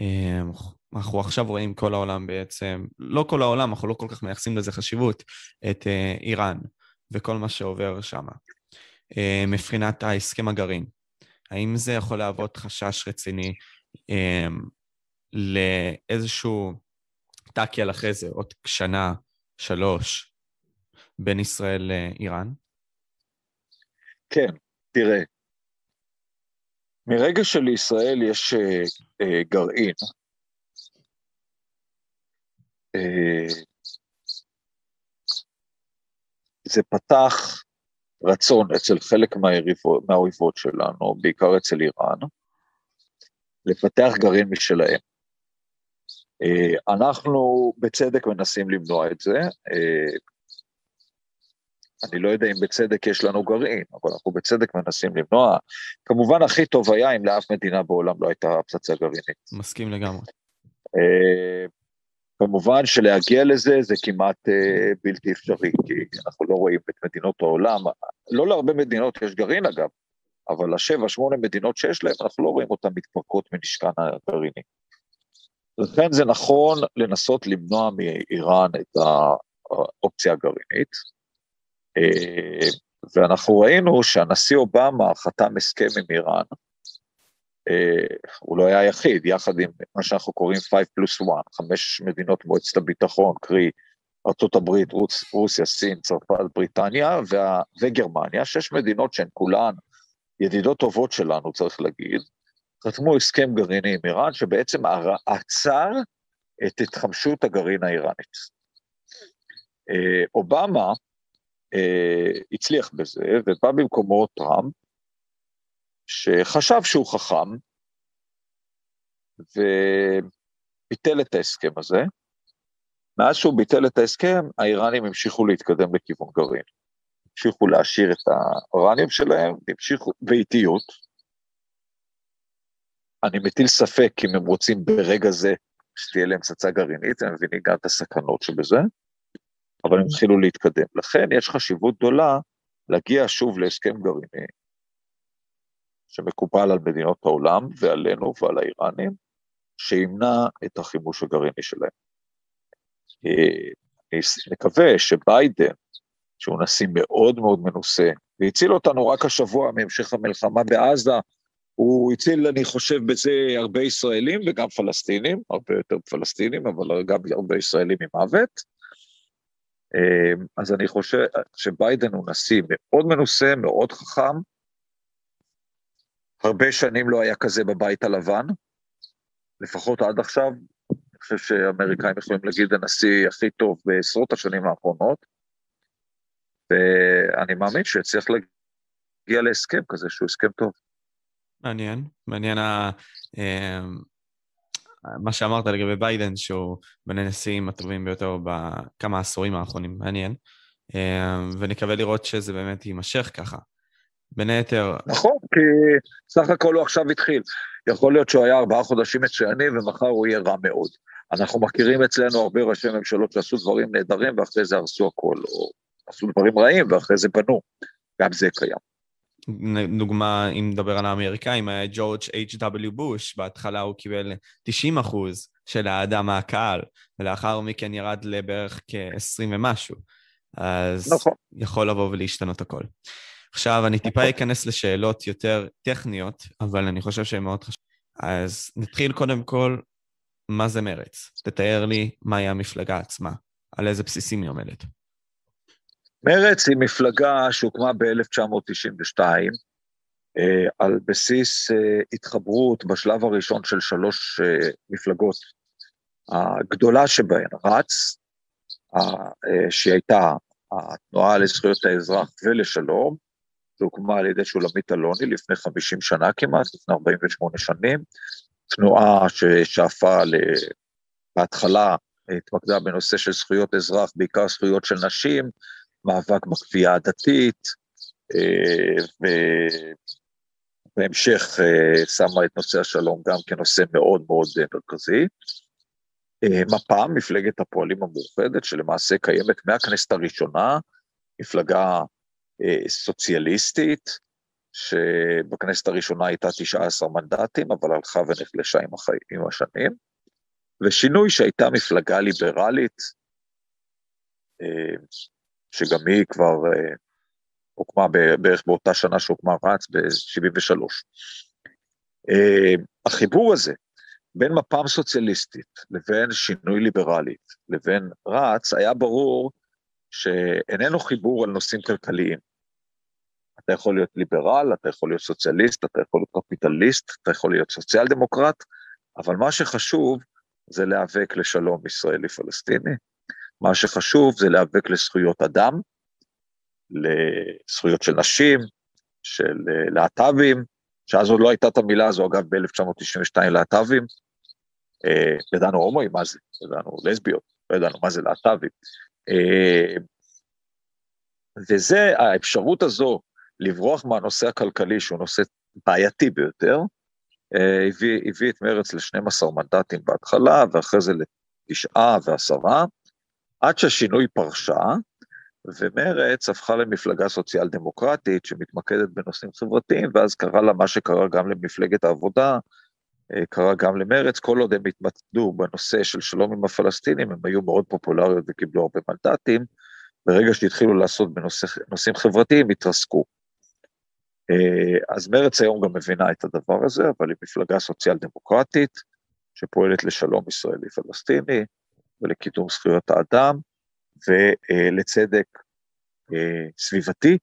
אמ, אנחנו עכשיו רואים כל העולם בעצם, לא כל העולם, אנחנו לא כל כך מייחסים לזה חשיבות, את אה, איראן וכל מה שעובר שם. אה, מבחינת ההסכם הגרעין, האם זה יכול להוות חשש רציני אמ, לאיזשהו טאקי אחרי זה, עוד שנה, שלוש, בין ישראל לאיראן? כן, תראה, מרגע שלישראל יש אה, אה, גרעין, אה, זה פתח רצון אצל חלק מהיריבות, מהאויבות שלנו, בעיקר אצל איראן, לפתח גרעין משלהם. אה, אנחנו בצדק מנסים למנוע את זה. אה, אני לא יודע אם בצדק יש לנו גרעין, אבל אנחנו בצדק מנסים למנוע. כמובן, הכי טוב היה אם לאף מדינה בעולם לא הייתה פצצה גרעינית. מסכים לגמרי. אה, כמובן שלהגיע לזה זה כמעט בלתי אפשרי, כי אנחנו לא רואים את מדינות העולם, לא להרבה מדינות יש גרעין אגב, אבל לשבע, שמונה מדינות שיש להם, אנחנו לא רואים אותן מתפרקות מנשקן הגרעיני. לכן זה נכון לנסות למנוע מאיראן את האופציה הגרעינית, אה, ואנחנו ראינו שהנשיא אובמה חתם הסכם עם איראן, אה, הוא לא היה היחיד, יחד עם מה שאנחנו קוראים 5 פלוס 1, חמש מדינות מועצת הביטחון, קרי ארה"ב, רוס, רוסיה, סין, צרפת, בריטניה וה, וגרמניה, שש מדינות שהן כולן ידידות טובות שלנו, צריך להגיד, חתמו הסכם גרעיני עם איראן, שבעצם עצר את התחמשות הגרעין האיראנית. אה, אובמה אה, הצליח בזה, ובא במקומו טראמפ, שחשב שהוא חכם, וביטל את ההסכם הזה. מאז שהוא ביטל את ההסכם, האיראנים המשיכו להתקדם לכיוון גרעין. המשיכו להשאיר את האורניום שלהם, המשיכו באיטיות, אני מטיל ספק אם הם רוצים ברגע זה שתהיה להם פצצה גרעינית, הם מבינים גם את הסכנות שבזה, אבל הם התחילו להתקדם. לכן יש חשיבות גדולה להגיע שוב להסכם גרעיני, שמקובל על מדינות העולם ועלינו ועל האיראנים, שימנע את החימוש הגרעיני שלהם. אה, אני מקווה שביידן, שהוא נשיא מאוד מאוד מנוסה, והציל אותנו רק השבוע מהמשך המלחמה בעזה, הוא הציל, אני חושב, בזה הרבה ישראלים וגם פלסטינים, הרבה יותר פלסטינים, אבל גם הרבה ישראלים ממוות. אמ, אז אני חושב שביידן הוא נשיא מאוד מנוסה, מאוד חכם. הרבה שנים לא היה כזה בבית הלבן, לפחות עד עכשיו. אני חושב שהאמריקאים יכולים להגיד הנשיא הכי טוב בעשרות השנים האחרונות, ואני מאמין שיצליח להגיע להסכם כזה שהוא הסכם טוב. מעניין, מעניין ה... אמ, מה שאמרת לגבי ביידן, שהוא בין הנשיאים הטובים ביותר בכמה עשורים האחרונים, מעניין. אמ, ונקווה לראות שזה באמת יימשך ככה. בין היתר... נכון, כי סך הכל הוא עכשיו התחיל. יכול להיות שהוא היה ארבעה חודשים מצוינים ומחר הוא יהיה רע מאוד. אנחנו מכירים אצלנו הרבה ראשי ממשלות שעשו דברים נהדרים ואחרי זה הרסו הכל, או עשו דברים רעים ואחרי זה בנו. גם זה קיים. דוגמה, אם נדבר על האמריקאים, היה ג'ורג' H.W. בוש, בהתחלה הוא קיבל 90 אחוז של האדם מהקהל, ולאחר מכן ירד לבערך כ-20 ומשהו. אז נכון. יכול לבוא ולהשתנות הכל. עכשיו, אני טיפה נכון. אכנס לשאלות יותר טכניות, אבל אני חושב שהן מאוד חשובות. אז נתחיל קודם כל, מה זה מרץ? תתאר לי מהי המפלגה עצמה, על איזה בסיסים היא עומדת. מרצ היא מפלגה שהוקמה ב-1992 אה, על בסיס אה, התחברות בשלב הראשון של שלוש אה, מפלגות. הגדולה שבהן, רץ, שהיא הייתה התנועה לזכויות האזרח ולשלום, שהוקמה על ידי שולמית אלוני לפני 50 שנה כמעט, לפני 48 שנים, תנועה ששאפה בהתחלה התמקדה בנושא של זכויות אזרח, בעיקר זכויות של נשים, מאבק בכפייה הדתית, אה, ובהמשך אה, שמה את נושא השלום גם כנושא מאוד מאוד מרכזי. אה, מפ"ם, מפלגת הפועלים המאוחדת, שלמעשה קיימת מהכנסת הראשונה, מפלגה סוציאליסטית, שבכנסת הראשונה הייתה 19 מנדטים, אבל הלכה ונחלשה עם, החי... עם השנים, ושינוי שהייתה מפלגה ליברלית, אה, שגם היא כבר אה, הוקמה בערך באותה שנה שהוקמה רץ, ב-73. החיבור הזה בין מפ"ם סוציאליסטית לבין שינוי ליברלית לבין רץ, היה ברור שאיננו חיבור על נושאים כלכליים. אתה יכול להיות ליברל, אתה יכול להיות סוציאליסט, אתה יכול להיות קפיטליסט, אתה יכול להיות סוציאל דמוקרט, אבל מה שחשוב זה להיאבק לשלום ישראלי-פלסטיני, מה שחשוב זה להיאבק לזכויות אדם, לזכויות של נשים, של אה, להט"בים, שאז עוד לא הייתה את המילה הזו, אגב, ב-1992 להט"בים, אה, ידענו הומואים, מה זה? ידענו לסביות, לא ידענו מה זה להט"בים. אה, וזה, האפשרות הזו לברוח מהנושא הכלכלי, שהוא נושא בעייתי ביותר, אה, הביא, הביא את מרץ ל-12 מנדטים בהתחלה, ואחרי זה לתשעה ועשרה, עד שהשינוי פרשה, ומרץ הפכה למפלגה סוציאל דמוקרטית שמתמקדת בנושאים חברתיים, ואז קרה לה מה שקרה גם למפלגת העבודה, קרה גם למרץ, כל עוד הם התמקדו בנושא של שלום עם הפלסטינים, הם היו מאוד פופולריות וקיבלו הרבה מנדטים, ברגע שהתחילו לעשות בנושאים חברתיים, התרסקו. אה, אז מרץ היום גם מבינה את הדבר הזה, אבל היא מפלגה סוציאל דמוקרטית, שפועלת לשלום ישראלי-פלסטיני ולקידום זכויות האדם ולצדק אה, סביבתי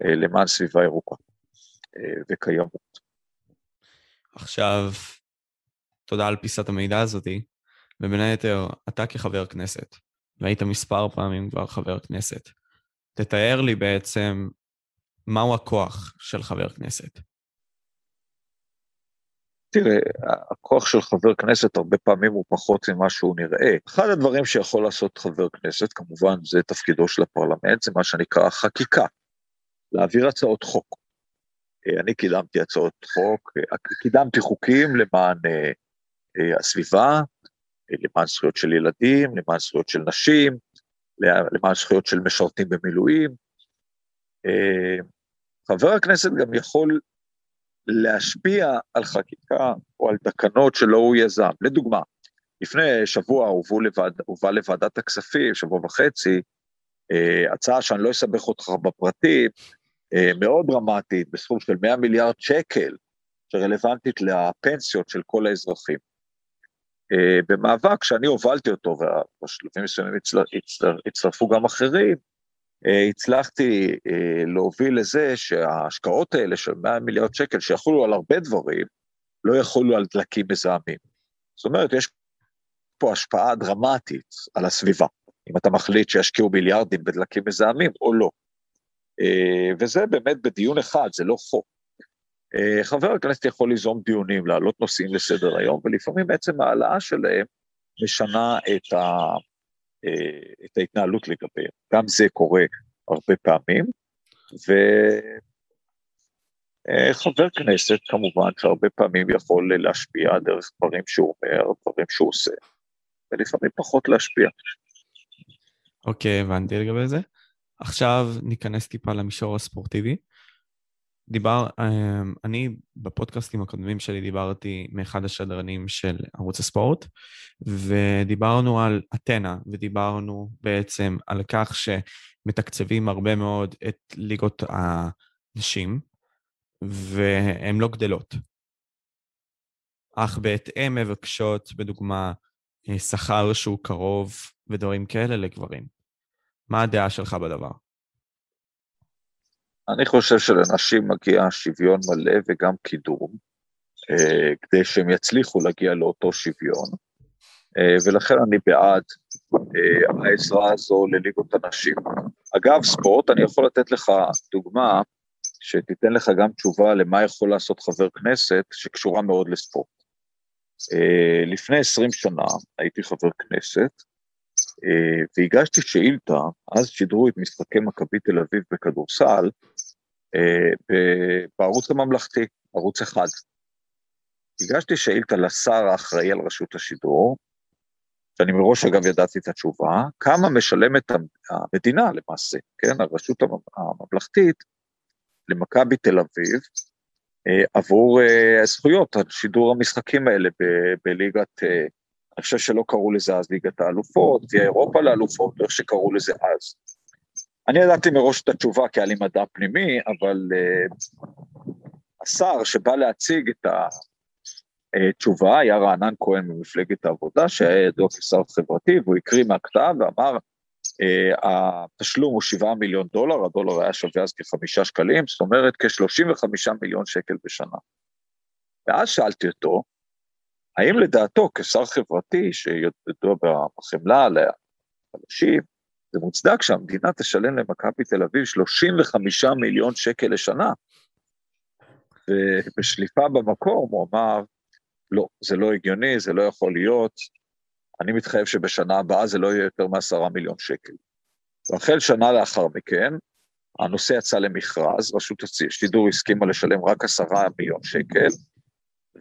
למען סביבה ירוקה וקיימות. עכשיו, תודה על פיסת המידע הזאתי, ובין היתר, אתה כחבר כנסת, והיית מספר פעמים כבר חבר כנסת, תתאר לי בעצם מהו הכוח של חבר כנסת. תראה, הכוח של חבר כנסת הרבה פעמים הוא פחות ממה שהוא נראה. אחד הדברים שיכול לעשות חבר כנסת, כמובן זה תפקידו של הפרלמנט, זה מה שנקרא חקיקה, להעביר הצעות חוק. אה, אני קידמתי הצעות חוק, אה, קידמתי חוקים למען אה, הסביבה, למען זכויות של ילדים, למען זכויות של נשים, למען זכויות של משרתים במילואים. חבר הכנסת גם יכול להשפיע על חקיקה או על תקנות שלא הוא יזם. לדוגמה, לפני שבוע הובא לוועד, לוועדת הכספים, שבוע וחצי, הצעה שאני לא אסבך אותך בפרטים, מאוד דרמטית, בסכום של 100 מיליארד שקל, שרלוונטית לפנסיות של כל האזרחים. אה, במאבק שאני הובלתי אותו, ובשלבים מסוימים הצטרפו גם אחרים, אה, הצלחתי להוביל לזה שההשקעות האלה של 100 מיליארד שקל, שיחולו על הרבה דברים, לא יחולו על דלקים מזהמים. זאת אומרת, יש פה השפעה דרמטית על הסביבה, אם אתה מחליט שישקיעו מיליארדים בדלקים מזהמים או לא. אה, וזה באמת בדיון אחד, זה לא חוק. אה, חבר הכנסת יכול ליזום דיונים, להעלות נושאים לסדר היום, ולפעמים בעצם ההעלאה שלהם משנה את, ה, אה, את ההתנהלות לגביהם. גם זה קורה הרבה פעמים, וחבר כנסת כמובן שהרבה פעמים יכול להשפיע דרך דברים שהוא אומר, דברים שהוא עושה, ולפעמים פחות להשפיע. אוקיי, okay, הבנתי לגבי זה. עכשיו ניכנס טיפה למישור הספורטיבי. דיבר, אמ, אני בפודקאסטים הקודמים שלי דיברתי מאחד השדרנים של ערוץ הספורט, ודיברנו על אתנה, ודיברנו בעצם על כך שמתקצבים הרבה מאוד את ליגות הנשים, והן לא גדלות. אך בהתאם מבקשות, בדוגמה, אה, שכר שהוא קרוב ודברים כאלה לגברים. מה הדעה שלך בדבר? אני חושב שלנשים מגיע שוויון מלא וגם קידום, אה, כדי שהם יצליחו להגיע לאותו שוויון, אה, ולכן אני בעד אה, העזרה הזו לליגות הנשים. אגב, ספורט, אני יכול לתת לך דוגמה שתיתן לך גם תשובה למה יכול לעשות חבר כנסת שקשורה מאוד לספורט. לפני 20 שנה הייתי חבר כנסת, והגשתי שאילתה, אז שידרו את משחקי מכבי תל אביב בכדורסל, אה, בערוץ הממלכתי, ערוץ אחד. הגשתי שאילתה לשר האחראי על רשות השידור, שאני מראש אגב ידעתי את התשובה, כמה משלמת המדינה למעשה, כן, הרשות הממלכתית, למכבי תל אביב, אה, עבור אה, זכויות על שידור המשחקים האלה בליגת, אה, אני חושב שלא קראו לזה אז ליגת האלופות, ויה אירופה לאלופות, איך שקראו לזה אז. אני ידעתי מראש את התשובה כי היה לי מדע פנימי, אבל השר שבא להציג את התשובה היה רענן כהן ממפלגת העבודה, שהיה ידוע כשר חברתי, והוא הקריא מהכתב ואמר, Uh, התשלום הוא 7 מיליון דולר, הדולר היה שווה אז כחמישה שקלים, זאת אומרת כ-35 מיליון שקל בשנה. ואז שאלתי אותו, האם לדעתו כשר חברתי שידוע בחמלה לאנשים, זה מוצדק שהמדינה תשלם למכבי תל אביב 35 מיליון שקל לשנה? ובשליפה במקום הוא אמר, לא, זה לא הגיוני, זה לא יכול להיות, אני מתחייב שבשנה הבאה זה לא יהיה יותר מעשרה מיליון שקל. והחל שנה לאחר מכן, הנושא יצא למכרז, רשות השידור הסכימה לשלם רק עשרה מיליון שקל,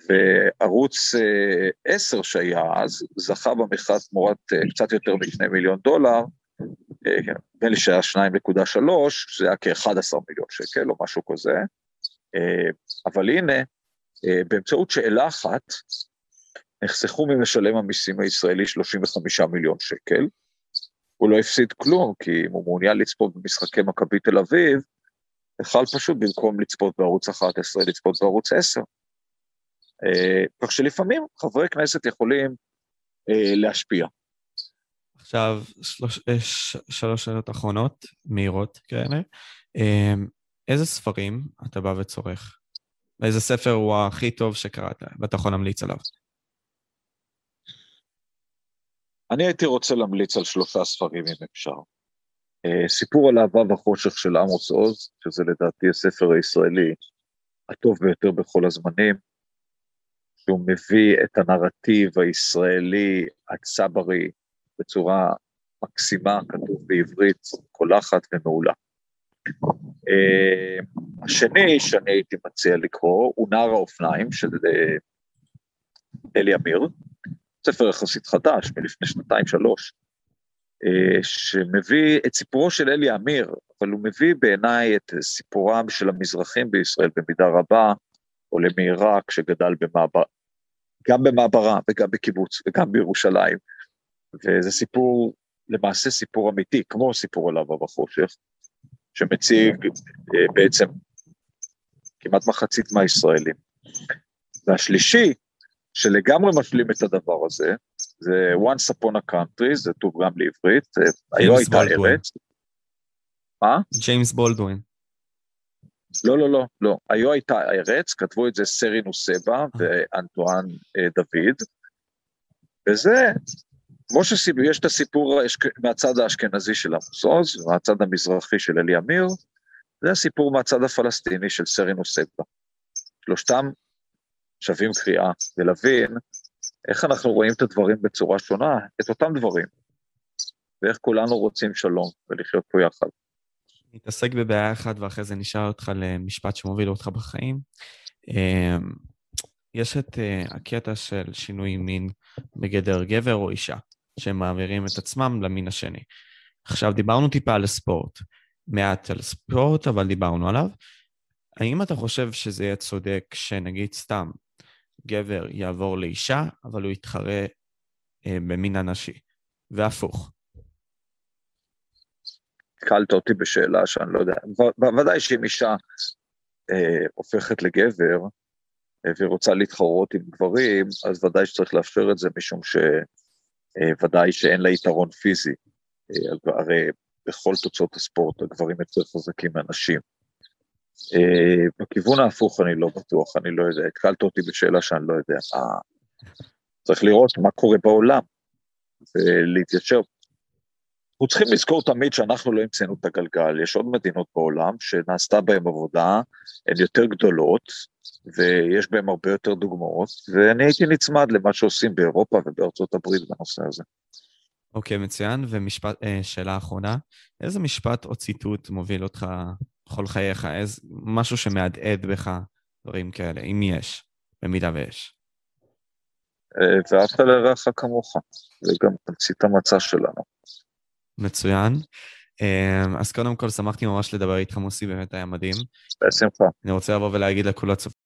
וערוץ אה, עשר שהיה אז, זכה במכרז תמורת אה, קצת יותר משני מיליון דולר, אה, נדמה לי שהיה שניים נקודה שלוש, שזה היה כ-11 מיליון שקל או משהו כזה, אבל הנה, באמצעות שאלה אחת, נחסכו ממשלם המיסים הישראלי 35 מיליון שקל. הוא לא הפסיד כלום, כי אם הוא מעוניין לצפות במשחקי מכבי תל אביב, יכל פשוט במקום לצפות בערוץ 11, לצפות בערוץ 10. אה, כך שלפעמים חברי כנסת יכולים אה, להשפיע. עכשיו, שלוש, אה, שלוש שאלות אחרונות, מהירות כאלה. איזה ספרים אתה בא וצורך? איזה ספר הוא הכי טוב שקראת ואתה יכול להמליץ עליו? אני הייתי רוצה להמליץ על שלושה ספרים אם אפשר. סיפור על אהבה וחושך של עמוס עוז, שזה לדעתי הספר הישראלי הטוב ביותר בכל הזמנים, שהוא מביא את הנרטיב הישראלי הצברי בצורה מקסימה, כתוב בעברית קולחת ומעולה. Uh, השני שאני הייתי מציע לקרוא הוא נער האופניים של uh, אלי אמיר, ספר יחסית חדש, מלפני שנתיים-שלוש, אה, שמביא את סיפורו של אלי אמיר, אבל הוא מביא בעיניי את סיפורם של המזרחים בישראל במידה רבה, עולה מעיראק שגדל במעבר, גם במעברה וגם בקיבוץ וגם בירושלים, וזה סיפור, למעשה סיפור אמיתי, כמו סיפור על אבא בחושך, שמציג אה, בעצם כמעט מחצית מהישראלים. והשלישי, שלגמרי משלים את הדבר הזה, זה once upon a country, זה תורגם לעברית, היו הייתה ארץ. מה? ג'יימס בולדווין. לא, לא, לא, לא. היו הייתה ארץ, כתבו את זה סרי נוסבה אה. ואנטואן אה, דוד, וזה, כמו שיש את הסיפור מהצד האשכנזי של עמוס עוז, מהצד המזרחי של אלי אמיר, זה הסיפור מהצד הפלסטיני של סרי נוסבה. שלושתם שווים קריאה, ולהבין איך אנחנו רואים את הדברים בצורה שונה, את אותם דברים, ואיך כולנו רוצים שלום ולחיות פה יחד. נתעסק בבעיה אחת ואחרי זה נשאל אותך למשפט שמוביל אותך בחיים. אמ, יש את אה, הקטע של שינוי מין בגדר גבר או אישה, שהם מעבירים את עצמם למין השני. עכשיו, דיברנו טיפה על הספורט, מעט על ספורט, אבל דיברנו עליו. האם אתה חושב שזה יהיה צודק שנגיד סתם גבר יעבור לאישה, אבל הוא יתחרה אה, במין הנשי, והפוך. התקלת אותי בשאלה שאני לא יודע, ודאי שאם אישה אה, הופכת לגבר אה, ורוצה להתחרות עם גברים, אז ודאי שצריך לאפשר את זה, משום שוודאי אה, שאין לה יתרון פיזי. אה, הרי בכל תוצאות הספורט הגברים יותר חזקים מהנשים. אה, בכיוון ההפוך אני לא בטוח, אני לא יודע, התקלת אותי בשאלה שאני לא יודע. צריך לראות מה קורה בעולם ולהתיישר. אנחנו צריכים לזכור תמיד שאנחנו לא המצאנו את הגלגל, יש עוד מדינות בעולם שנעשתה בהן עבודה, הן יותר גדולות, ויש בהן הרבה יותר דוגמאות, ואני הייתי נצמד למה שעושים באירופה ובארצות הברית בנושא הזה. אוקיי, okay, מצוין. ושאלה אה, אחרונה, איזה משפט או ציטוט מוביל אותך בכל חייך, איזה משהו שמהדהד בך, דברים כאלה, אם יש, במידה ויש. אה, ואהבת לרעך כמוך, זה גם תמצית המצע שלנו. מצוין. אמ, אז קודם כל שמחתי ממש לדבר איתך מוסי, באמת היה מדהים. בשמחה. אני רוצה לבוא ולהגיד לכל הצופים